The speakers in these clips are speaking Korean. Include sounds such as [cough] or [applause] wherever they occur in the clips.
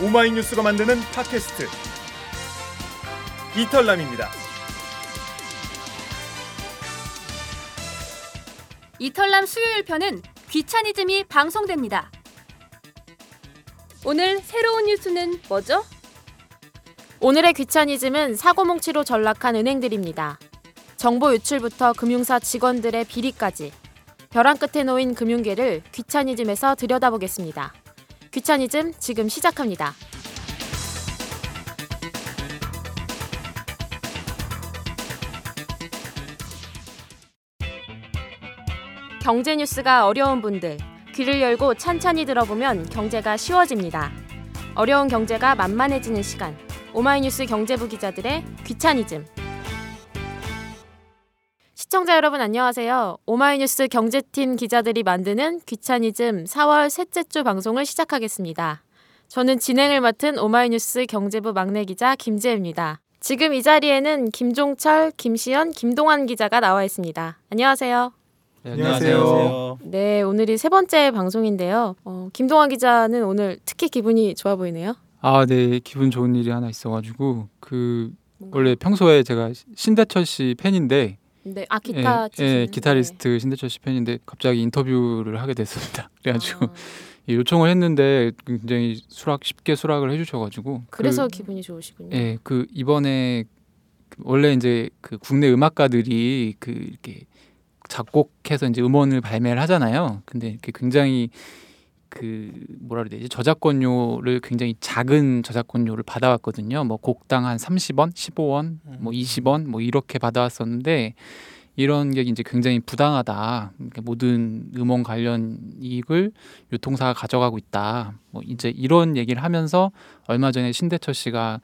오마이뉴스가 만드는 팟캐스트 이털남입니다. 이털남 수요일 편은 귀차니즘이 방송됩니다. 오늘 새로운 뉴스는 뭐죠? 오늘의 귀차니즘은 사고뭉치로 전락한 은행들입니다. 정보 유출부터 금융사 직원들의 비리까지 벼랑 끝에 놓인 금융계를 귀차니즘에서 들여다보겠습니다. 귀차니즘 지금 시작합니다. 경제 뉴스가 어려운 분들 귀를 열고 찬찬히 들어보면 경제가 쉬워집니다. 어려운 경제가 만만해지는 시간. 오마이뉴스 경제부 기자들의 귀차니즘. 시청자 여러분 안녕하세요. 오마이뉴스 경제팀 기자들이 만드는 귀차니즘 4월 셋째 주 방송을 시작하겠습니다. 저는 진행을 맡은 오마이뉴스 경제부 막내 기자 김재입니다. 지금 이 자리에는 김종철, 김시연, 김동환 기자가 나와 있습니다. 안녕하세요. 네, 안녕하세요. 네, 오늘이 세 번째 방송인데요. 어, 김동환 기자는 오늘 특히 기분이 좋아 보이네요. 아, 네, 기분 좋은 일이 하나 있어가지고 그 원래 평소에 제가 신대철 씨 팬인데, 네, 아 기타 예, 예, 기타리스트 신대철 씨 팬인데 갑자기 인터뷰를 하게 됐습니다. [laughs] 그래가지고 아, 예, 요청을 했는데 굉장히 수락 쉽게 수락을 해주셔가지고 그래서 그, 기분이 좋으시군요. 예, 그 이번에 그 원래 이제 그 국내 음악가들이 그 이렇게 작곡해서 이제 음원을 발매를 하잖아요. 근데 이렇게 굉장히 그 뭐라 그래야 되지 저작권료를 굉장히 작은 저작권료를 받아왔거든요. 뭐 곡당 한 30원, 15원, 뭐 20원 뭐 이렇게 받아왔었는데 이런 게 이제 굉장히 부당하다. 그러니까 모든 음원 관련 이익을 유통사가 가져가고 있다. 뭐 이제 이런 얘기를 하면서 얼마 전에 신대철 씨가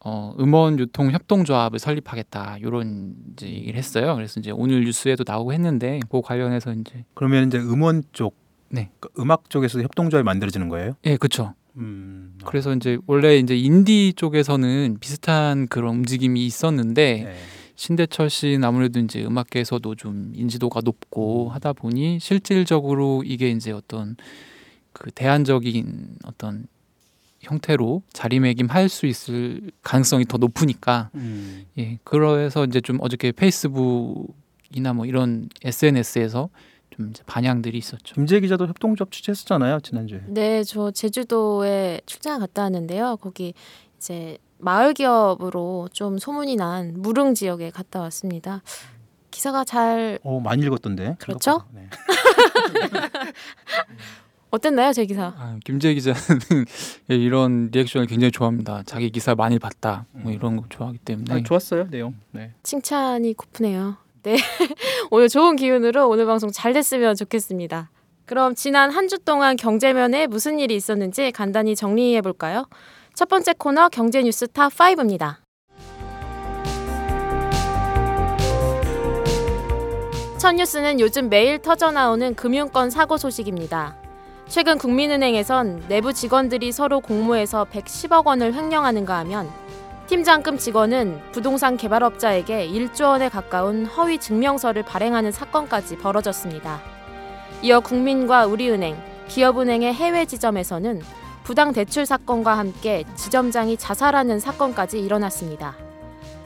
어, 음원 유통 협동조합을 설립하겠다 이런 이제 얘기를 했어요. 그래서 이제 오늘 뉴스에도 나오고 했는데 그 관련해서 이제 그러면 이제 음원 쪽, 네. 그 음악 쪽에서 협동조합이 만들어지는 거예요? 예, 그렇죠. 음, 그래서 이제 원래 이제 인디 쪽에서는 비슷한 그런 움직임이 있었는데 네. 신대철 씨는 아무래도 이제 음악계에서도 좀 인지도가 높고 하다 보니 실질적으로 이게 이제 어떤 그 대안적인 어떤 형태로 자리매김할 수 있을 가능성이 더 높으니까 음, 예 그래서 이제 좀 어저께 페이스북이나 뭐 이런 SNS에서 좀 이제 반향들이 있었죠. 김재 기자도 협동조합 취재했었잖아요 지난주에. 네, 저 제주도에 출장을 갔다 왔는데요. 거기 이제 마을 기업으로 좀 소문이 난 무릉 지역에 갔다 왔습니다. 기사가 잘 어 많이 읽었던데. 그렇죠? 네. [laughs] 어땠나요, 제 기사? 아, 김재 기자는 예, [laughs] 이런 리액션을 굉장히 좋아합니다. 자기 기사 많이 봤다 뭐 이런 거 좋아하기 때문에 아, 좋았어요 내용. 네. 칭찬이 고프네요. 네. [laughs] 오늘 좋은 기운으로 오늘 방송 잘 됐으면 좋겠습니다. 그럼 지난 한 주 동안 경제면에 무슨 일이 있었는지 간단히 정리해 볼까요? 첫 번째 코너 경제 뉴스 탑 5입니다. 첫 뉴스는 요즘 매일 터져 나오는 금융권 사고 소식입니다. 최근 국민은행에선 내부 직원들이 서로 공모해서 110억 원을 횡령하는가 하면 팀장급 직원은 부동산 개발업자에게 1조 원에 가까운 허위 증명서를 발행하는 사건까지 벌어졌습니다. 이어 국민과 우리은행, 기업은행의 해외 지점에서는 부당 대출 사건과 함께 지점장이 자살하는 사건까지 일어났습니다.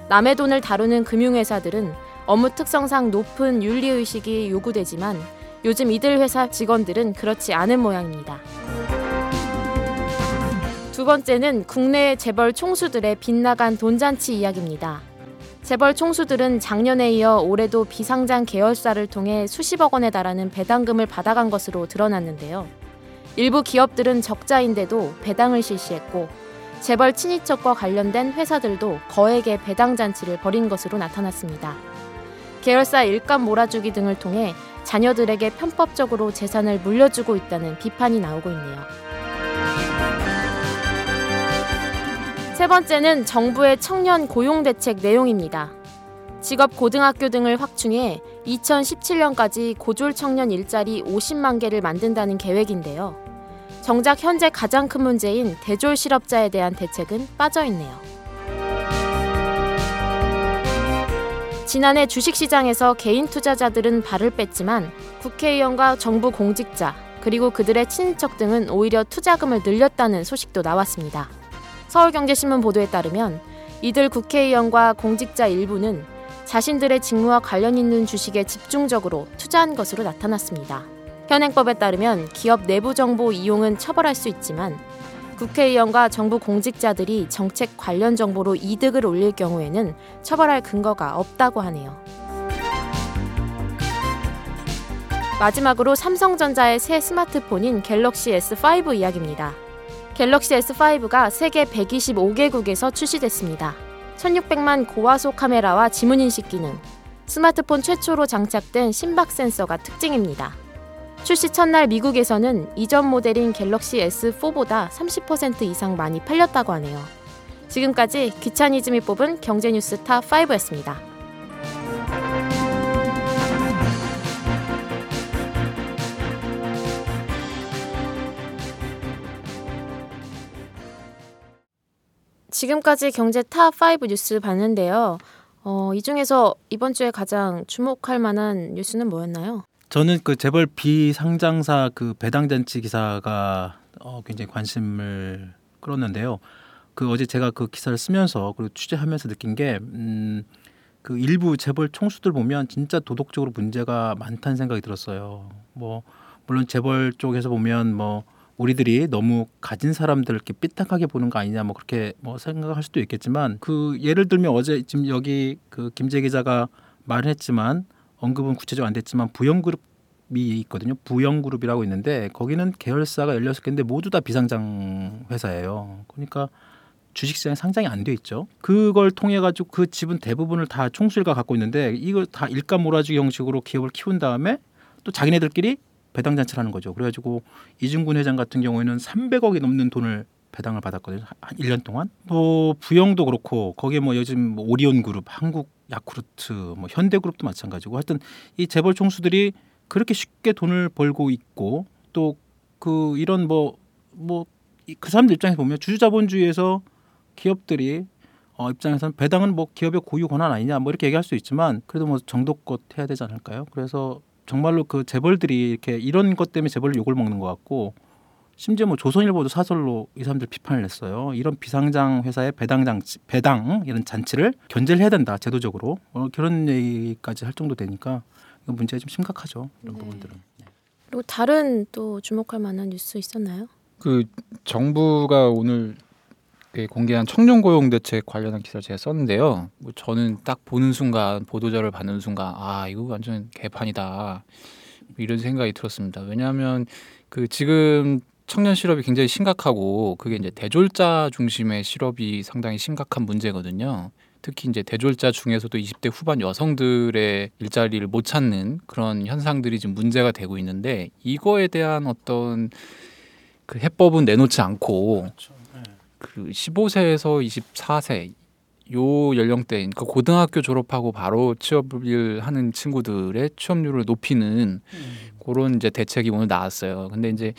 남의 돈을 다루는 금융회사들은 업무 특성상 높은 윤리의식이 요구되지만 요즘 이들 회사 직원들은 그렇지 않은 모양입니다. 두 번째는 국내 재벌 총수들의 빗나간 돈잔치 이야기입니다. 재벌 총수들은 작년에 이어 올해도 비상장 계열사를 통해 수십억 원에 달하는 배당금을 받아간 것으로 드러났는데요. 일부 기업들은 적자인데도 배당을 실시했고 재벌 친인척과 관련된 회사들도 거액의 배당 잔치를 벌인 것으로 나타났습니다. 계열사 일감 몰아주기 등을 통해 자녀들에게 편법적으로 재산을 물려주고 있다는 비판이 나오고 있네요. 세 번째는 정부의 청년 고용 대책 내용입니다. 직업 고등학교 등을 확충해 2017년까지 고졸 청년 일자리 50만 개를 만든다는 계획인데요. 정작 현재 가장 큰 문제인 대졸 실업자에 대한 대책은 빠져 있네요. 지난해 주식시장에서 개인 투자자들은 발을 뺐지만 국회의원과 정부 공직자, 그리고 그들의 친인척 등은 오히려 투자금을 늘렸다는 소식도 나왔습니다. 서울경제신문 보도에 따르면 이들 국회의원과 공직자 일부는 자신들의 직무와 관련 있는 주식에 집중적으로 투자한 것으로 나타났습니다. 현행법에 따르면 기업 내부 정보 이용은 처벌할 수 있지만 국회의원과 정부 공직자들이 정책 관련 정보로 이득을 올릴 경우에는 처벌할 근거가 없다고 하네요. 마지막으로 삼성전자의 새 스마트폰인 갤럭시 S5 이야기입니다. 갤럭시 S5가 세계 125개국에서 출시됐습니다. 1600만 고화소 카메라와 지문인식 기능, 스마트폰 최초로 장착된 심박 센서가 특징입니다. 출시 첫날 미국에서는 이전 모델인 갤럭시 S4보다 30% 이상 많이 팔렸다고 하네요. 지금까지 귀차니즘이 뽑은 경제뉴스 탑5였습니다. 지금까지 경제 탑5 뉴스 봤는데요. 어, 이 중에서 이번 주에 가장 주목할 만한 뉴스는 뭐였나요? 저는 그 재벌 비상장사 그 배당 잔치 기사가 어, 굉장히 관심을 끌었는데요. 그 어제 제가 그 기사를 쓰면서 그리고 취재하면서 느낀 게 음, 그 일부 재벌 총수들 보면 진짜 도덕적으로 문제가 많다는 생각이 들었어요. 뭐 물론 재벌 쪽에서 보면 뭐 우리들이 너무 가진 사람들 이렇게 삐딱하게 보는 거 아니냐 뭐 그렇게 뭐 생각할 수도 있겠지만 그 예를 들면 어제 지금 여기 그 김재 기자가 말했지만 언급은 구체적으로 안 됐지만 부영그룹 이 있거든요. 부영그룹이라고 있는데 거기는 계열사가 16개인데 모두 다 비상장 회사예요. 그러니까 주식시장에 상장이 안 돼 있죠. 그걸 통해 가지고 그 지분 대부분을 다 총수일가 갖고 있는데 이걸 다 일감 몰아주기 형식으로 기업을 키운 다음에 또 자기네들끼리 배당 잔치를 하는 거죠. 그래가지고 이중근 회장 같은 경우에는 300억이 넘는 돈을 배당을 받았거든요. 한 1년 동안. 뭐 부영도 그렇고 거기에 뭐 요즘 뭐 오리온 그룹, 한국 야쿠르트, 뭐 현대 그룹도 마찬가지고 하여튼 이 재벌 총수들이 그렇게 쉽게 돈을 벌고 있고 또 그 이런 뭐 뭐 그 사람들 입장에서 보면 주주자본주의에서 기업들이 어 입장에서는 배당은 뭐 기업의 고유 권한 아니냐 뭐 이렇게 얘기할 수 있지만 그래도 뭐 정도껏 해야 되지 않을까요? 그래서 정말로 그 재벌들이 이렇게 이런 것 때문에 재벌 욕을 먹는 것 같고 심지어 뭐 조선일보도 사설로 이 사람들 비판을 했어요. 이런 비상장 회사의 배당 장치, 배당 이런 잔치를 견제를 해야 된다 제도적으로 어, 그런 얘기까지 할 정도 되니까 이건 문제가 좀 심각하죠. 이런 네. 부분들은. 그리고 다른 또 주목할 만한 뉴스 있었나요? 그 정부가 오늘 그 공개한 청년 고용 대책 관련한 기사를 제가 썼는데요. 뭐 저는 딱 보는 순간 보도자를 받는 순간 아 이거 완전 개판이다 이런 생각이 들었습니다. 왜냐하면 그 지금 청년 실업이 굉장히 심각하고 그게 이제 대졸자 중심의 실업이 상당히 심각한 문제거든요. 특히 이제 대졸자 중에서도 20대 후반 여성들의 일자리를 못 찾는 그런 현상들이 지금 문제가 되고 있는데 이거에 대한 어떤 그 해법은 내놓지 않고 그 15세에서 24세 요 연령대 그러니까 고등학교 졸업하고 바로 취업을 하는 친구들의 취업률을 높이는 그런 이제 대책이 오늘 나왔어요. 근데 이제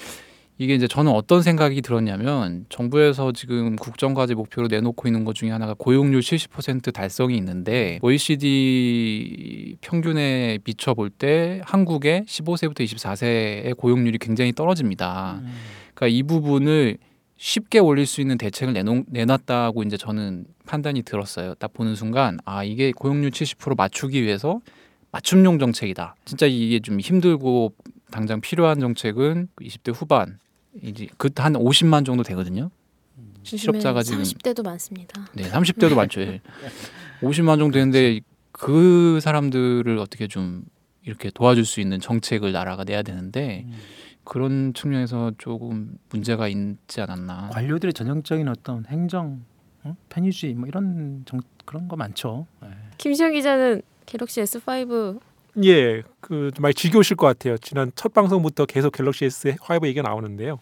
이게 이제 저는 어떤 생각이 들었냐면 정부에서 지금 국정과제 목표로 내놓고 있는 것 중에 하나가 고용률 70% 달성이 있는데 OECD 평균에 비춰 볼 때 한국의 15세부터 24세의 고용률이 굉장히 떨어집니다. 음. 그러니까 이 부분을 쉽게 올릴 수 있는 대책을 내놓, 내놨다고 이제 저는 판단이 들었어요. 딱 보는 순간 아 이게 고용률 70% 맞추기 위해서 맞춤용 정책이다. 진짜 이게 좀 힘들고 당장 필요한 정책은 20대 후반 이제 그 한 50만 정도 되거든요. 실업자가 지금 30대도 많습니다. 네 30대도 많죠. 예. [laughs] 50만 정도 되는데 그 사람들을 어떻게 좀 이렇게 도와줄 수 있는 정책을 나라가 내야 되는데 음. 그런 측면에서 조금 문제가 있지 않았나. 관료들의 전형적인 어떤 행정 응? 편의주의 뭐 이런 정, 그런 거 많죠. 네. 김시영 기자는 갤럭시 S5 예, 그 많이 지겨우실 것 같아요. 지난 첫 방송부터 계속 갤럭시 S5 얘기가 나오는데요.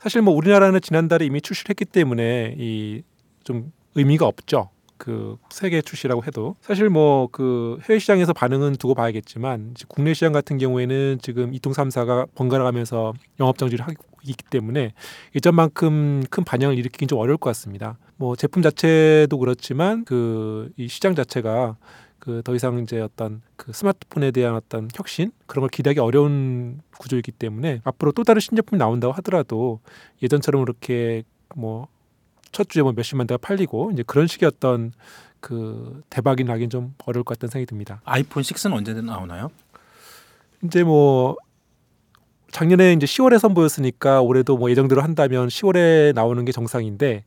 사실 뭐 우리나라는 지난달에 이미 출시를 했기 때문에 이 좀 의미가 없죠. 그 세계 출시라고 해도 사실 뭐 그 해외 시장에서 반응은 두고 봐야겠지만 국내 시장 같은 경우에는 지금 이통 삼사가 번갈아 가면서 영업 정지를 하고 있기 때문에 예전만큼 큰 반향을 일으키긴 좀 어려울 것 같습니다. 뭐 제품 자체도 그렇지만 그 이 시장 자체가 그그더 이상 이제 어떤 그 스마트폰에 대한 어떤 혁신 그런 걸 기대하기 어려운 구조이기 때문에 앞으로 또 다른 신제품이 나온다고 하더라도 예전처럼 그렇게 뭐 첫 주에 뭐 몇십만 대가 팔리고 이제 그런 어떤 그 대박이 나긴 좀 어려울 것 같다는 생각이 듭니다. 아이폰 6는 언제 나오나요? 이제 뭐 작년에 이제 10월에 선보였으니까 올해도 뭐 예정대로 한다면 10월에 나오는 게 정상인데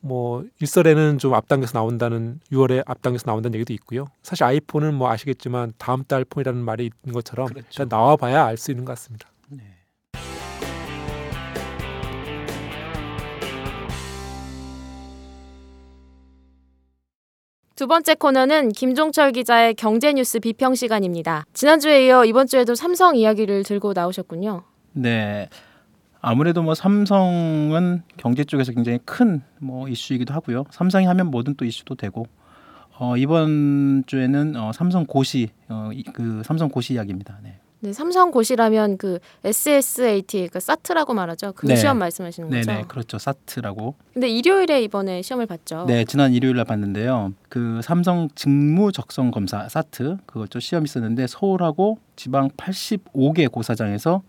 뭐 일설에는 좀 앞당겨서 나온다는 6월에 앞당겨서 나온다는 얘기도 있고요. 사실 아이폰은 뭐 아시겠지만 다음 달 폰이라는 말이 있는 것처럼 그렇죠. 일단 나와봐야 알 수 있는 것 같습니다. 두 번째 코너는 김종철 기자의 경제 뉴스 비평 시간입니다. 지난주에 이어 이번 주에도 삼성 이야기를 들고 나오셨군요. 네. 아무래도 뭐 삼성은 경제 쪽에서 굉장히 큰 뭐 이슈이기도 하고요. 삼성이 하면 뭐든 또 이슈도 되고 어, 이번 주에는 어, 삼성 고시 어, 이- 그 삼성 고시 이야기입니다. 네. 네, 삼성 고시라면 그 SSAT, 그 사트라고 말하죠. 그 네. 시험 말씀하시는 거죠. 네네 그렇죠 사트라고 근데 일요일에 이번에 시험을 봤죠. 네 지난 일요일 날 봤는데요 그 삼성 직무 적성 검사 사트 그거죠 시험 있었는데 서울하고 지방 85개 고사장에서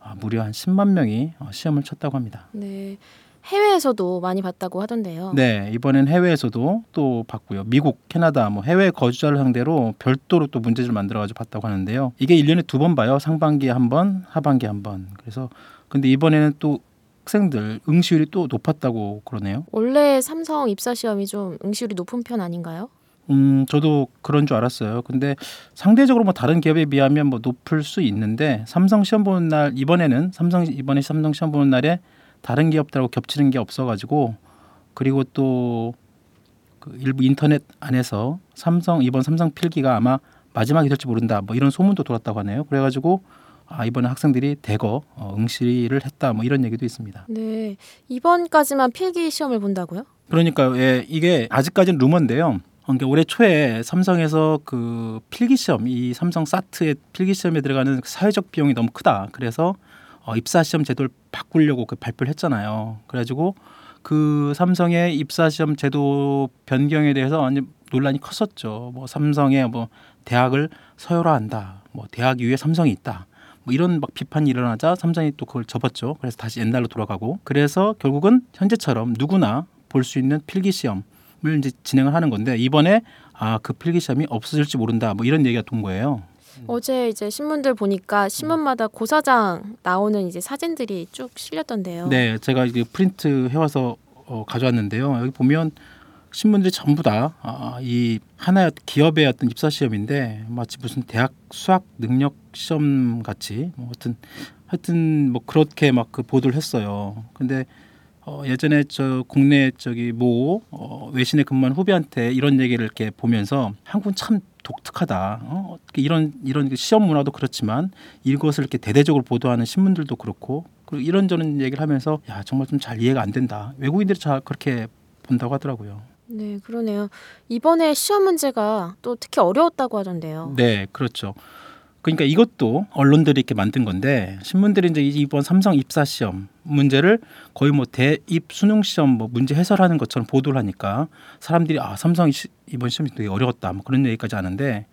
아, 무려 한 10만 명이 어, 시험을 쳤다고 합니다. 네. 해외에서도 많이 봤다고 하던데요. 네 이번엔 해외에서도 또 봤고요 미국 캐나다 뭐 해외 거주자를 상대로 별도로 또 문제지를 만들어 가지고 봤다고 하는데요 이게 1년에 두 번 봐요 상반기에 한 번 하반기에 한 번 그래서 근데 이번에는 또 학생들 응시율이 또 높았다고 그러네요 원래 삼성 입사 시험이 좀 응시율이 높은 편 아닌가요? 음, 저도 그런 줄 알았어요. 근데 상대적으로 뭐 다른 기업에 비하면 뭐 높을 수 있는데 삼성 시험 보는 날 이번에는 삼성 이번에 삼성 시험 보는 날에 다른 기업들하고 겹치는 게 없어가지고 그리고 또 그 일부 인터넷 안에서 삼성 이번 삼성 필기가 아마 마지막이 될지 모른다 뭐 이런 소문도 돌았다고 하네요. 그래가지고 아 이번에 학생들이 대거 어, 응시를 했다 뭐 이런 얘기도 있습니다. 네. 이번까지만 필기 시험을 본다고요? 그러니까 예, 이게 아직까지는 루머인데요. 그러니까 올해 초에 삼성에서 그 필기 시험, 이 삼성 사트의 필기 시험에 들어가는 그 사회적 비용이 너무 크다. 그래서 어, 입사 시험 제도를 바꾸려고 그 발표를 했잖아요. 그래가지고 그 삼성의 입사 시험 제도 변경에 대해서 완전 논란이 컸었죠. 뭐 삼성의 뭐 대학을 서열화한다. 뭐 대학 위에 삼성이 있다. 뭐 이런 막 비판이 일어나자 삼성이 또 그걸 접었죠. 그래서 다시 옛날로 돌아가고 그래서 결국은 현재처럼 누구나 볼 수 있는 필기 시험을 이제 진행을 하는 건데 이번에 아 그 필기 시험이 없어질지 모른다. 뭐 이런 얘기가 돈 거예요. 어제 이제 신문들 보니까 신문마다 고사장 나오는 이제 사진들이 쭉 실렸던데요. 네, 제가 이게 프린트 해와서 어, 가져왔는데요. 여기 보면 신문들이 전부 다이 하나의 기업의 어떤 입사 시험인데 마치 무슨 대학 수학 능력 시험 같이 뭐 하여튼 하여튼 뭐 그렇게 막 그 보도를 했어요. 근데 어, 예전에 저 국내 저기 모 어, 외신에 근무한 후배한테 이런 얘기를 이렇게 보면서 한국은 참 독특하다. 어, 어떻게 이런 이런 그 시험 문화도 그렇지만 이것을 이렇게 대대적으로 보도하는 신문들도 그렇고 그리고 이런저런 얘기를 하면서 야 정말 좀 잘 이해가 안 된다. 외국인들이 잘 그렇게 본다고 하더라고요. 네, 그러네요. 이번에 시험 문제가 또 특히 어려웠다고 하던데요. 네, 그렇죠. 그러니까 이것도 언론들이 이렇게 만든 건데 신문들이 이제 이번 삼성 입사 시험 문제를 거의 뭐 대입 수능 시험 뭐 문제 해설하는 것처럼 보도를 하니까 사람들이 아 삼성 시- 이번 시험이 되게 어려웠다 뭐 그런 얘기까지 하는데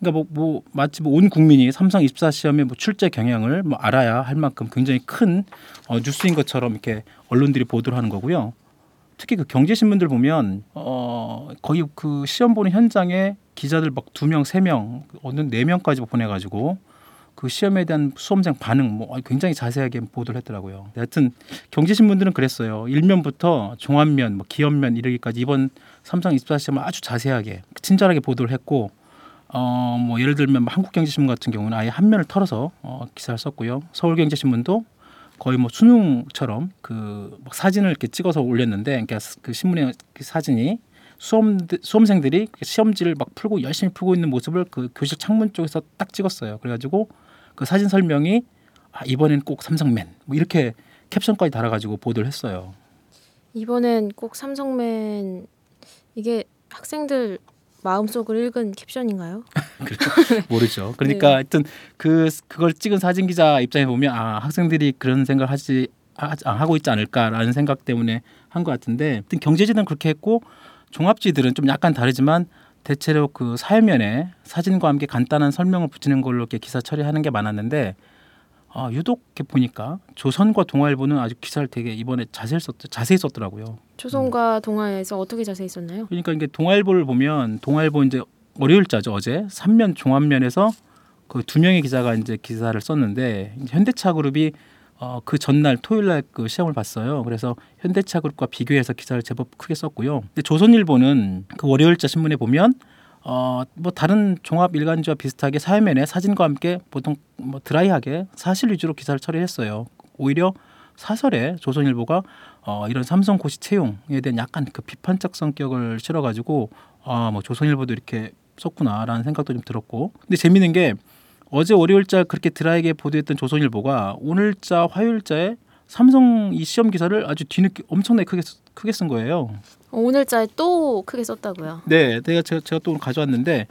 그러니까 뭐, 뭐 마치 뭐 온 국민이 삼성 입사 시험의 뭐 출제 경향을 뭐 알아야 할 만큼 굉장히 큰 어, 뉴스인 것처럼 이렇게 언론들이 보도를 하는 거고요. 특히 그 경제 신문들 보면 어 거의 그 시험 보는 현장에 기자들 막 두 명, 세 명, 어느 네 명까지 보내가지고 그 시험에 대한 수험생 반응 뭐 굉장히 자세하게 보도를 했더라고요. 하여튼 경제 신문들은 그랬어요. 일면부터 종합면, 뭐 기업면 이르기까지 이번 삼성 입사 시험을 아주 자세하게 친절하게 보도를 했고 어 뭐 예를 들면 뭐 한국경제신문 같은 경우는 아예 한 면을 털어서 어, 기사를 썼고요. 서울경제신문도 거의 뭐 수능처럼 그막 사진을 이렇게 찍어서 올렸는데, 그러니까 그 신문의 그 사진이 수험 수험생들이 시험지를 막 풀고 열심히 풀고 있는 모습을 그 교실 창문 쪽에서 딱 찍었어요. 그래가지고 그 사진 설명이 아, 이번엔 꼭 삼성맨 뭐 이렇게 캡션까지 달아가지고 보도를 했어요. 이번엔 꼭 삼성맨 이게 학생들 마음속을 읽은 캡션인가요? [laughs] 모르죠. 그러니까 네. 하여튼 그 그걸 찍은 사진 기자 입장에 보면 아 학생들이 그런 생각을 하지 하, 하고 있지 않을까라는 생각 때문에 한 것 같은데 하여튼 경제지는 그렇게 했고 종합지들은 좀 약간 다르지만 대체로 그 사회면에 사진과 함께 간단한 설명을 붙이는 걸로 이렇게 기사 처리하는 게 많았는데 아, 유독 이렇게 보니까 조선과 동아일보는 아주 기사를 되게 이번에 자세히 썼 자세히 썼더라고요. 조선과 동아에서 어떻게 자세히 썼나요? 그러니까 이게 동아일보를 보면 동아일보 이제 월요일자죠 어제 삼면 종합면에서 그 두 명의 기자가 이제 기사를 썼는데 현대차 그룹이 어, 그 전날 토요일 날그 시험을 봤어요. 그래서 현대차 그룹과 비교해서 기사를 제법 크게 썼고요. 근데 조선일보는 그 월요일자 신문에 보면 어, 뭐 다른 종합 일간지와 비슷하게 사회면에 사진과 함께 보통 뭐 드라이하게 사실 위주로 기사를 처리했어요. 오히려 사설에 조선일보가 어, 이런 삼성 고시 채용에 대한 약간 그 비판적 성격을 실어가지고 아, 뭐 조선일보도 이렇게 썼구나라는 생각도 좀 들었고 근데 재밌는 게 어제 월요일자 그렇게 드라이게 보도했던 조선일보가 오늘자 화요일자에 삼성 이 시험 기사를 아주 뒤늦게 엄청나게 크게 쓰- 크게 쓴 거예요. 어, 오늘자에 또 크게 썼다고요. 네, 내가 제가, 제가 또 가져왔는데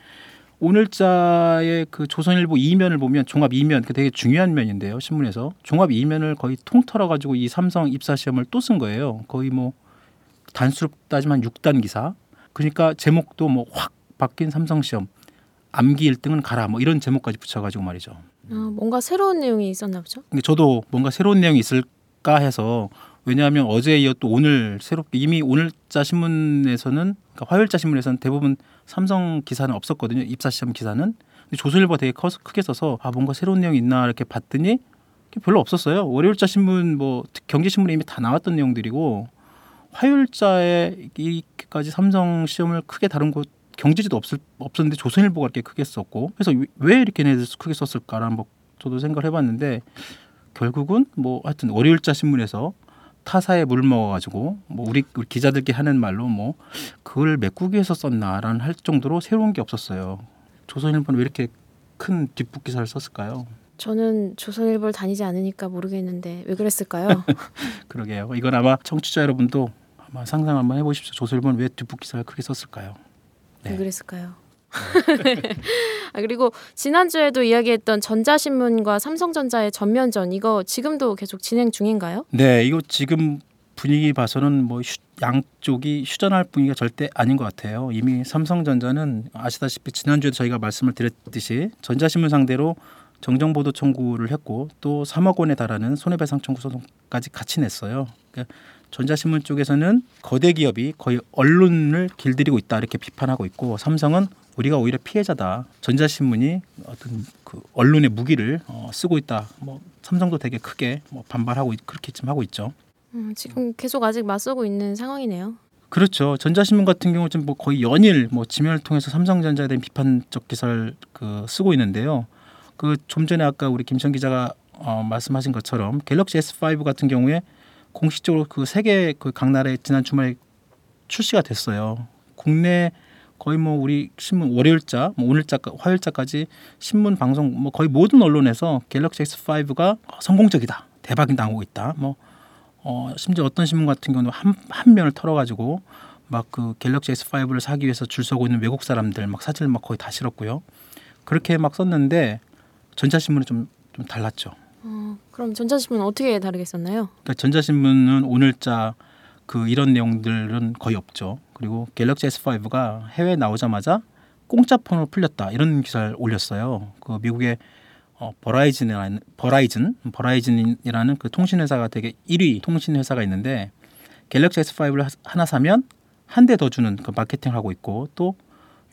오늘자의 그 조선일보 이면을 보면 종합 이면 그 되게 중요한 면인데요 신문에서 종합 이면을 거의 통틀어 가지고 이 삼성 입사 시험을 또 쓴 거예요. 거의 뭐 단수로 따지면 6단 기사. 그러니까 제목도 뭐 확 바뀐 삼성 시험 암기 1등은 가라 뭐 이런 제목까지 붙여가지고 말이죠. 아, 뭔가 새로운 내용이 있었나 보죠. 저도 뭔가 새로운 내용이 있을 까 해서 왜냐하면 어제에 이어 또 오늘 새롭게 이미 오늘자 신문에서는 그러니까 화요일자 신문에서는 대부분 삼성 기사는 없었거든요. 입사 시험 기사는. 근데 조선일보 되게 커서 크게 써서 아 뭔가 새로운 내용이 있나 이렇게 봤더니 별로 없었어요. 월요일자 신문 뭐 경제 신문에 이미 다 나왔던 내용들이고 화요일자에 이렇게까지 삼성 시험을 크게 다룬 곳 경제지도 없을 없었는데 조선일보가 이렇게 크게 썼고 그래서 왜 이렇게 얘네들 크게 썼을까라는 뭐 저도 생각을 해봤는데 결국은 뭐 하여튼 월요일자 신문에서 타사에 물 먹어가지고 뭐 우리, 우리 기자들께 하는 말로 뭐 그걸 메꾸기 위해서 썼나라는 할 정도로 새로운 게 없었어요. 조선일보는 왜 이렇게 큰 뒷북 기사를 썼을까요? 저는 조선일보를 다니지 않으니까 모르겠는데 왜 그랬을까요? [laughs] 그러게요. 이건 아마 청취자 여러분도 아마 상상 한번 해보십시오. 조선일보는 왜 뒷북 기사를 크게 썼을까요? 네. 왜 그랬을까요? 아, 그리고 지난주에도 이야기했던 전자신문과 삼성전자의 전면전 이거 지금도 계속 진행 중인가요? 네, 이거 지금 분위기 봐서는 뭐 휴- 양쪽이 휴전할 분위기가 절대 아닌 것 같아요. 이미 삼성전자는 아시다시피 지난주에 저희가 말씀을 드렸듯이 전자신문 상대로 정정보도 청구를 했고 또 3억 원에 달하는 손해배상 청구 소송까지 같이 냈어요. 그러니까 전자신문 쪽에서는 거대 기업이 거의 언론을 길들이고 있다 이렇게 비판하고 있고 삼성은 우리가 오히려 피해자다. 전자신문이 어떤 그 언론의 무기를 어, 쓰고 있다. 뭐 삼성도 되게 크게 뭐 반발하고 있- 그렇게 지금 하고 있죠. 음, 지금 계속 아직 맞서고 있는 상황이네요. 그렇죠. 전자신문 같은 경우 지금 뭐 거의 연일 뭐 지면을 통해서 삼성전자에 대한 비판적 기사를 그 쓰고 있는데요. 그 좀 전에 아까 우리 김천 기자가 어, 말씀하신 것처럼 갤럭시 S5 같은 경우에 공식적으로 그 세계 그 각 나라에 지난 주말에 출시가 됐어요. 국내 거의 뭐 우리 신문 월요일자, 뭐 오늘자, 화요일자까지 신문 방송 뭐 거의 모든 언론에서 갤럭시 S5가 성공적이다, 대박이 나오고 있다. 뭐 어, 심지어 어떤 신문 같은 경우는 한, 한 면을 털어가지고 막 그 갤럭시 S5를 사기 위해서 줄 서고 있는 외국 사람들 막 사진을 막 거의 다 실었고요. 그렇게 막 썼는데 전자신문은 좀, 좀 달랐죠. 어, 그럼 전자신문은 어떻게 다르겠었나요? 그러니까 전자신문은 오늘자 그 이런 내용들은 거의 없죠. 그리고 갤럭시 S5가 해외에 나오자마자 공짜 폰으로 풀렸다 이런 기사를 올렸어요. 그 미국의 어, 버라이즌이라는 버라이즌 버라이즌이라는 그 통신 회사가 되게 1위 통신 회사가 있는데 갤럭시 S5를 하- 하나 사면 한 대 더 주는 그 마케팅을 하고 있고 또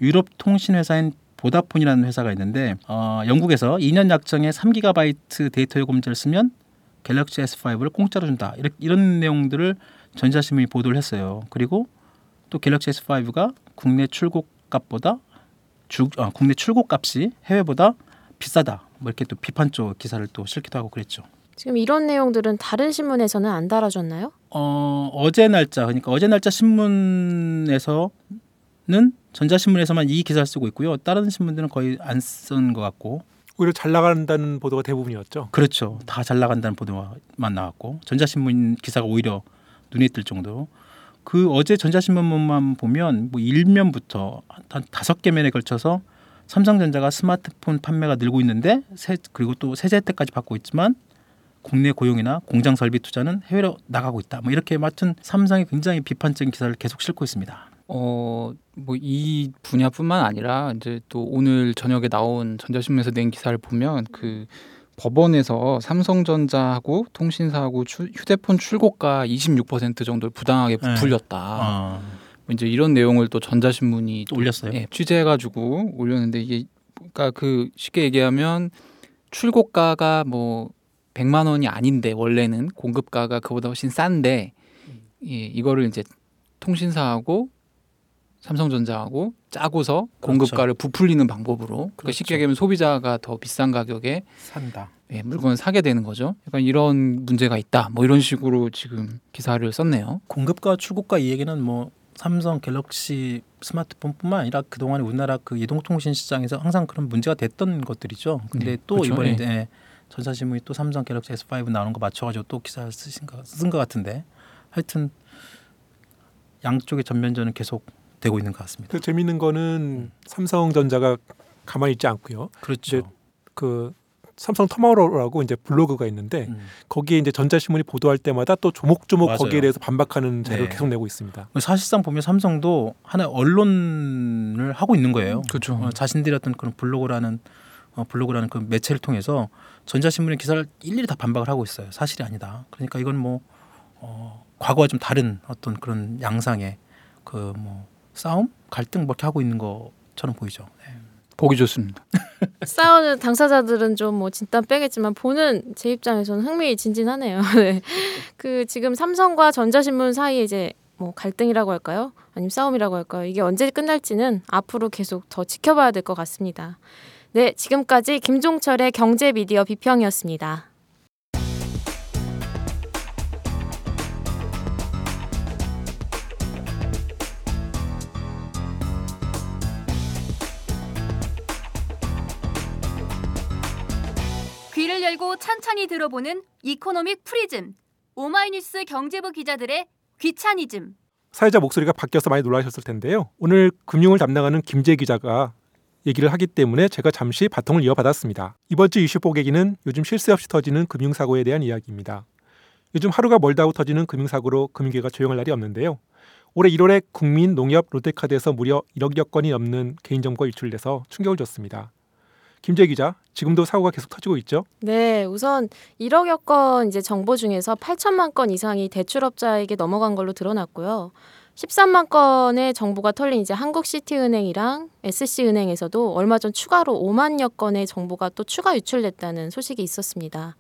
유럽 통신 회사인 보다폰이라는 회사가 있는데 어, 영국에서 2년 약정에 3기가바이트 데이터 요금제를 쓰면 갤럭시 S5를 공짜로 준다. 이렇게 이런 내용들을 전자신문이 보도를 했어요. 그리고 또 갤럭시 S5가 국내 출고 값보다 주, 어, 국내 출고 값이 해외보다 비싸다. 뭐 이렇게 또 비판적 기사를 또 실기도 하고 그랬죠. 지금 이런 내용들은 다른 신문에서는 안 달아줬나요? 어, 어제 날짜 그러니까 어제 날짜 신문에서는 전자신문에서만 이 기사를 쓰고 있고요. 다른 신문들은 거의 안 쓴 것 같고 오히려 잘 나간다는 보도가 대부분이었죠. 그렇죠. 다 잘 나간다는 보도만 나왔고 전자신문 기사가 오히려 눈에 뜰 정도. 그 어제 전자신문만 보면 뭐 일면부터 한 다섯 개 면에 걸쳐서 삼성전자가 스마트폰 판매가 늘고 있는데 세, 그리고 또 세제 혜택까지 받고 있지만 국내 고용이나 공장 설비 투자는 해외로 나가고 있다. 뭐 이렇게 맡은 삼성이 굉장히 비판적인 기사를 계속 싣고 있습니다. 어, 뭐 이 분야뿐만 아니라 이제 또 오늘 저녁에 나온 전자신문에서 낸 기사를 보면 그 법원에서 삼성전자하고 통신사하고 추- 휴대폰 출고가 26% 정도를 부당하게 네. 부풀렸다. 아, 뭐 이제 이런 내용을 또 전자신문이 또 올렸어요. 예, 취재해가지고 올렸는데 이게 그러니까 그 쉽게 얘기하면 출고가가 뭐 100만 원이 아닌데 원래는 공급가가 그보다 훨씬 싼데 예, 이거를 이제 통신사하고 삼성전자하고 짜고서 공급가를 부풀리는 방법으로 그러니까 그렇죠. 쉽게 얘기하면 소비자가 더 비싼 가격에 산다. 예, 물건을 사게 되는 거죠. 약간 이런 문제가 있다. 뭐 이런 식으로 지금 기사를 썼네요. 공급과 출고가 이 얘기는 뭐 삼성 갤럭시 스마트폰뿐만 아니라 그동안 우리나라 그 이동통신 시장에서 항상 그런 문제가 됐던 것들이죠. 근데 네, 또 그렇죠. 이번에 예. 이제 전사신문이 또 삼성 갤럭시 S5 나오는 거 맞춰가지고 또 기사를 쓰신 거, 쓴것 같은데 하여튼 양쪽의 전면전은 계속 되고 있는 것 같습니다. 그 재밌는 거는 삼성전자가 가만히 있지 않고요. 그렇죠. 이제 그 삼성 터마로라고 이제 블로그가 있는데 음. 거기에 이제 전자신문이 보도할 때마다 또 조목조목 맞아요. 거기에 대해서 반박하는 자료를 네. 계속 내고 있습니다. 사실상 보면 삼성도 하나의 언론을 하고 있는 거예요. 그렇죠. 어, 자신들이 어떤 그런 블로그라는 어, 블로그라는 그 매체를 통해서 전자신문의 기사를 일일이 다 반박을 하고 있어요. 사실이 아니다. 그러니까 이건 뭐 어, 과거와 좀 다른 어떤 그런 양상의 그뭐 싸움, 갈등 뭐 이렇게 하고 있는 것처럼 보이죠. 네. 보기 좋습니다. [laughs] 싸우는 당사자들은 좀 뭐 진땀 빼겠지만 보는 제 입장에서는 흥미진진하네요. [laughs] 네. 그 지금 삼성과 전자신문 사이에 이제 뭐 갈등이라고 할까요? 아니면 싸움이라고 할까요? 이게 언제 끝날지는 앞으로 계속 더 지켜봐야 될 것 같습니다. 네, 지금까지 김종철의 경제 미디어 비평이었습니다. 열고 찬찬히 들어보는 economic 프리즘. 오마이뉴스 경제부 기자들의 귀차니즘. 사회자 목소리가 바뀌어서 많이 놀라셨을 텐데요. 오늘 금융을 담당하는 김재 기자가 얘기를 하기 때문에 제가 잠시 바통을 이어받았습니다. 이번 주 이슈 뽀개기는 요즘 쉴새 없이 터지는 금융사고에 대한 이야기입니다. 요즘 하루가 멀다고 터지는 금융사고로 금융계가 조용할 날이 없는데요. 올해 1월에 국민, 농협, 롯데카드에서 무려 1억여 건이 넘는 개인정보가 유출돼서 충격을 줬습니다. 김재 기자, 지금도 사고가 계속 터지고 있죠? 네, 우선 1억여 건 이제 정보 중에서 8천만 건 이상이 대출업자에게 넘어간 걸로 드러났고요. 13만 건의 정보가 털린 이제 한국시티은행이랑 SC은행에서도 얼마 전 추가로 5만여 건의 정보가 또 추가 유출됐다는 소식이 있었습니다.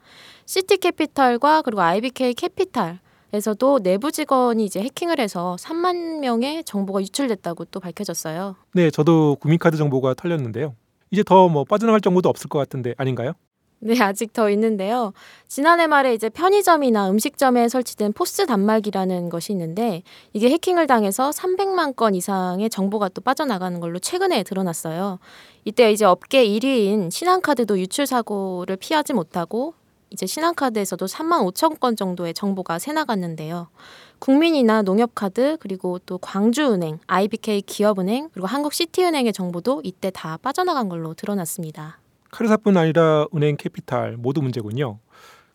시티캐피탈과 그리고 IBK 캐피탈 에서도 내부 직원이 이제 해킹을 해서 3만 명의 정보가 유출됐다고 또 밝혀졌어요. 네, 저도 국민카드 정보가 털렸는데요. 이제 더 뭐 빠져나갈 정보도 없을 것 같은데 아닌가요? 네, 아직 더 있는데요. 지난해 말에 이제 편의점이나 음식점에 설치된 포스 단말기라는 것이 있는데 이게 해킹을 당해서 300만 건 이상의 정보가 또 빠져나가는 걸로 최근에 드러났어요. 이때 이제 업계 1위인 신한카드도 유출 사고를 피하지 못하고 이제 신한카드에서도 3만 5천 건 정도의 정보가 새 나갔는데요. 국민이나 농협카드 그리고 또 광주은행, IBK 기업은행 그리고 한국시티은행의 정보도 이때 다 빠져나간 걸로 드러났습니다. 카드사뿐 아니라 은행 캐피탈 모두 문제군요.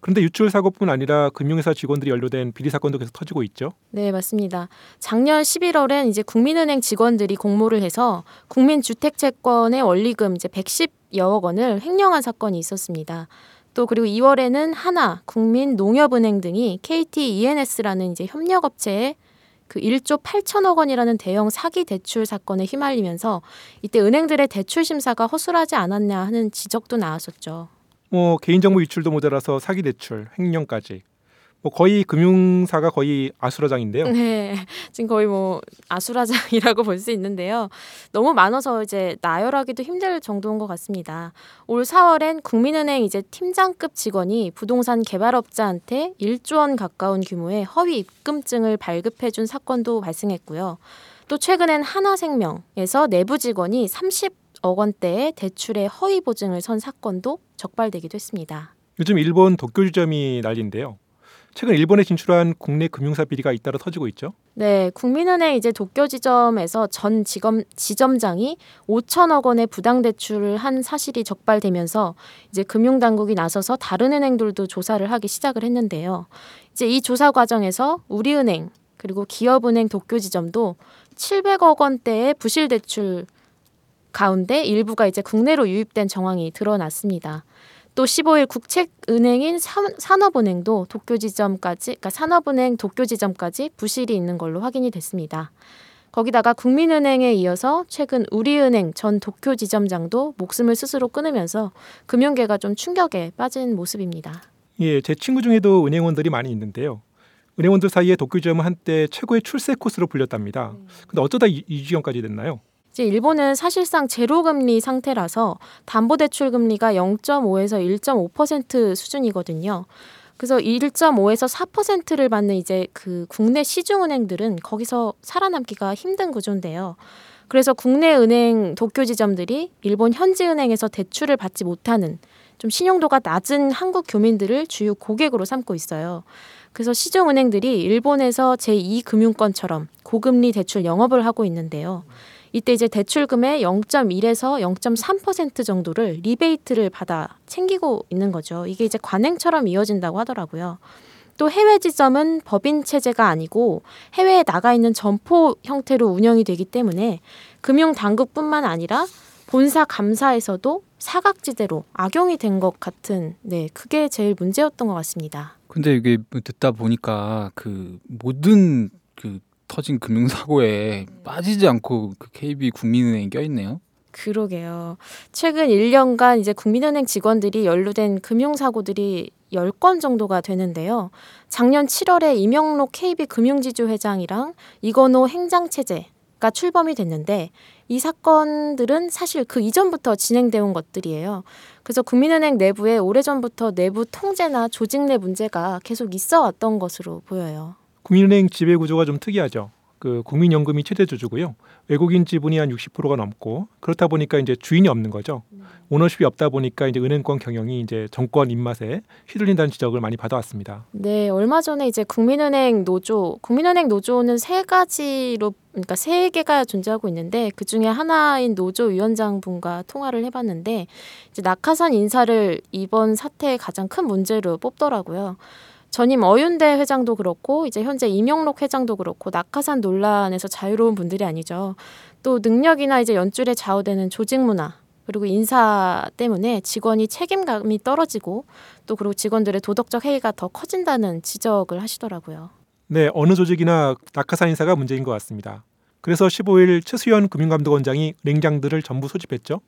그런데 유출 사고뿐 아니라 금융회사 직원들이 연루된 비리 사건도 계속 터지고 있죠. 네, 맞습니다. 작년 11월엔 이제 국민은행 직원들이 공모를 해서 국민주택채권의 원리금 이제 110여억 원을 횡령한 사건이 있었습니다. 또 그리고 2월에는 하나, 국민 농협은행 등이 KT ENS라는 이제 협력업체에 그 1조 8천억 원이라는 대형 사기 대출 사건에 휘말리면서 이때 은행들의 대출 심사가 허술하지 않았냐 하는 지적도 나왔었죠. 뭐 개인정보 유출도 모자라서 사기 대출, 횡령까지. 뭐 거의 금융사가 거의 아수라장인데요. 네, [laughs] 지금 거의 뭐 아수라장이라고 [laughs] 볼 수 있는데요. 너무 많아서 이제 나열하기도 힘들 정도인 것 같습니다. 올 4월엔 국민은행 이제 팀장급 직원이 부동산 개발업자한테 1조 원 가까운 규모의 허위 입금증을 발급해준 사건도 발생했고요. 또 최근엔 하나생명에서 내부 직원이 30억 원대의 대출의 허위 보증을 선 사건도 적발되기도 했습니다. 요즘 일본 도쿄 지점이 난리인데요. 최근 일본에 진출한 국내 금융사 비리가 잇따라 터지고 있죠. 네, 국민은행 이제 도쿄 지점에서 전 지검 지점장이 5천억 원의 부당 대출을 한 사실이 적발되면서 이제 금융 당국이 나서서 다른 은행들도 조사를 하기 시작을 했는데요. 이제 이 조사 과정에서 우리은행 그리고 기업은행 도쿄 지점도 700억 원대의 부실 대출 가운데 일부가 이제 국내로 유입된 정황이 드러났습니다. 또 15일 국책은행인 산업은행도 도쿄 지점까지, 그러니까 산업은행 도쿄 지점까지 부실이 있는 걸로 확인이 됐습니다. 거기다가 국민은행에 이어서 최근 우리은행 전 도쿄 지점장도 목숨을 스스로 끊으면서 금융계가 좀 충격에 빠진 모습입니다. 예, 제 친구 중에도 은행원들이 많이 있는데요. 은행원들 사이에 도쿄지점은 한때 최고의 출세 코스로 불렸답니다. 근데 어쩌다 이, 이 지경까지 됐나요? 이제 일본은 사실상 제로 금리 상태라서 담보 대출 금리가 0.5에서 1.5% 수준이거든요. 그래서 1.5에서 4%를 받는 이제 그 국내 시중은행들은 거기서 살아남기가 힘든 구조인데요. 그래서 국내 은행 도쿄 지점들이 일본 현지 은행에서 대출을 받지 못하는 좀 신용도가 낮은 한국 교민들을 주요 고객으로 삼고 있어요. 그래서 시중은행들이 일본에서 제2금융권처럼 고금리 대출 영업을 하고 있는데요. 이때 이제 대출금의 0.1에서 0.3% 정도를 리베이트를 받아 챙기고 있는 거죠. 이게 이제 관행처럼 이어진다고 하더라고요. 또 해외 지점은 법인 체제가 아니고 해외에 나가 있는 점포 형태로 운영이 되기 때문에 금융 당국뿐만 아니라 본사 감사에서도 사각지대로 악용이 된 것 같은 네 그게 제일 문제였던 것 같습니다. 근데 이게 뭐 듣다 보니까 그 모든 그 터진 금융사고에 빠지지 않고 그 KB 국민은행이 껴있네요. 그러게요. 최근 1년간 이제 국민은행 직원들이 연루된 금융사고들이 10건 정도가 되는데요. 작년 7월에 이명록 KB 금융지주 회장이랑 이건호 행장체제가 출범이 됐는데 이 사건들은 사실 그 이전부터 진행되어 온 것들이에요. 그래서 국민은행 내부에 오래전부터 내부 통제나 조직 내 문제가 계속 있어 왔던 것으로 보여요. 국민은행 지배 구조가 좀 특이하죠. 그 국민연금이 최대 주주고요. 외국인 지분이 한 60%가 넘고 그렇다 보니까 이제 주인이 없는 거죠. 오너십이 없다 보니까 이제 은행권 경영이 이제 정권 입맛에 휘둘린다는 지적을 많이 받아왔습니다. 네, 얼마 전에 이제 국민은행 노조, 국민은행 노조는 세 가지로 그러니까 세 개가 존재하고 있는데 그 중에 하나인 노조 위원장분과 통화를 해봤는데 이제 낙하산 인사를 이번 사태의 가장 큰 문제로 뽑더라고요. 전임 어윤대 회장도 그렇고 이제 현재 임영록 회장도 그렇고 낙하산 논란에서 자유로운 분들이 아니죠. 또 능력이나 이제 연줄에 좌우되는 조직 문화 그리고 인사 때문에 직원이 책임감이 떨어지고 또 그리고 직원들의 도덕적 해이가 더 커진다는 지적을 하시더라고요. 네, 어느 조직이나 낙하산 인사가 문제인 것 같습니다. 그래서 15일 최수연 금융감독원장이 은행장들을 전부 소집했죠.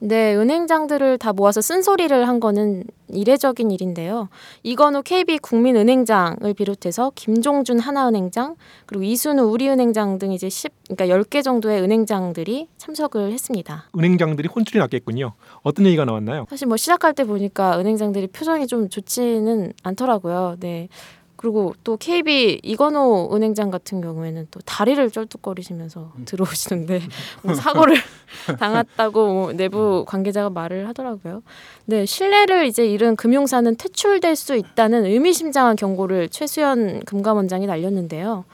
네, 은행장들을 다 모아서 쓴소리를 한 거는 이례적인 일인데요. 이건우 KB 국민은행장을 비롯해서 김종준 하나은행장, 그리고 이순우 우리은행장 등 이제 10, 그러니까 10개 정도의 은행장들이 참석을 했습니다. 은행장들이 혼쭐이 났겠군요. 어떤 얘기가 나왔나요? 사실 뭐 시작할 때 보니까 은행장들이 표정이 좀 좋지는 않더라고요. 네. 그리고 또 KB 이건호 은행장 같은 경우에는 또 다리를 쩔뚝거리시면서 음. 들어오시는데 뭐 사고를 [laughs] 당했다고 뭐 내부 관계자가 말을 하더라고요. 네, 신뢰를 이제 잃은 금융사는 퇴출될 수 있다는 의미심장한 경고를 최수연 금감원장이 날렸는데요.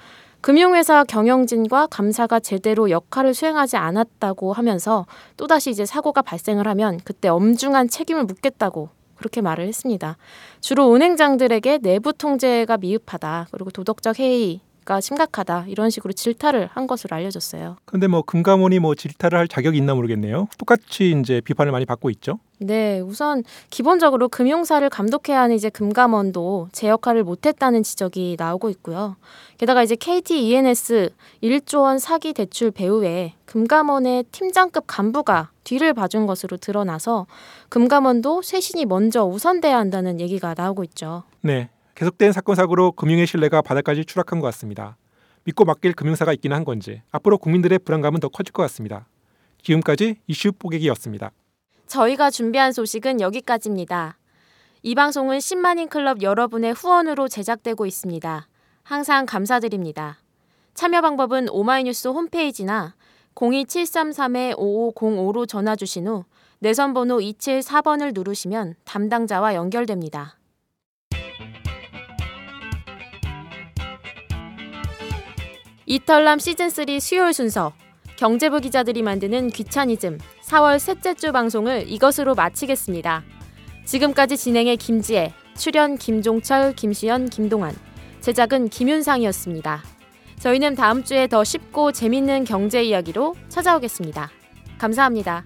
금융회사 경영진과 감사가 제대로 역할을 수행하지 않았다고 하면서 또다시 이제 사고가 발생을 하면 그때 엄중한 책임을 묻겠다고 그렇게 말을 했습니다. 주로 은행장들에게 내부 통제가 미흡하다. 그리고 도덕적 해이 가 심각하다. 이런 식으로 질타를 한 것으로 알려졌어요. 근데 뭐 금감원이 뭐 질타를 할 자격이 있나 모르겠네요. 똑같이 이제 비판을 많이 받고 있죠. 네, 우선 기본적으로 금융사를 감독해야 하는 이제 금감원도 제 역할을 못했다는 지적이 나오고 있고요. 게다가 이제 KT ENS 1조 원 사기 대출 배후에 금감원의 팀장급 간부가 뒤를 봐준 것으로 드러나서 금감원도 쇄신이 먼저 우선돼야 한다는 얘기가 나오고 있죠. 네, 계속된 사건 사고로 금융의 신뢰가 바닥까지 추락한 것 같습니다. 믿고 맡길 금융사가 있기는 한 건지 앞으로 국민들의 불안감은 더 커질 것 같습니다. 지금까지 이슈 뽀개기였습니다. 저희가 준비한 소식은 여기까지입니다. 이 방송은 10만인 클럽 여러분의 후원으로 제작되고 있습니다. 항상 감사드립니다. 참여 방법은 오마이뉴스 홈페이지나 02733-5505로 전화 주신 후 내선 번호 274번을 누르시면 담당자와 연결됩니다. 이털남 시즌3 수요일 순서 경제부 기자들이 만드는 귀차니즘 4월 셋째 주 방송을 이것으로 마치겠습니다. 지금까지 진행의 김지혜, 출연 김종철, 김시연, 김동환, 제작은 김윤상이었습니다. 저희는 다음 주에 더 쉽고 재밌는 경제 이야기로 찾아오겠습니다. 감사합니다.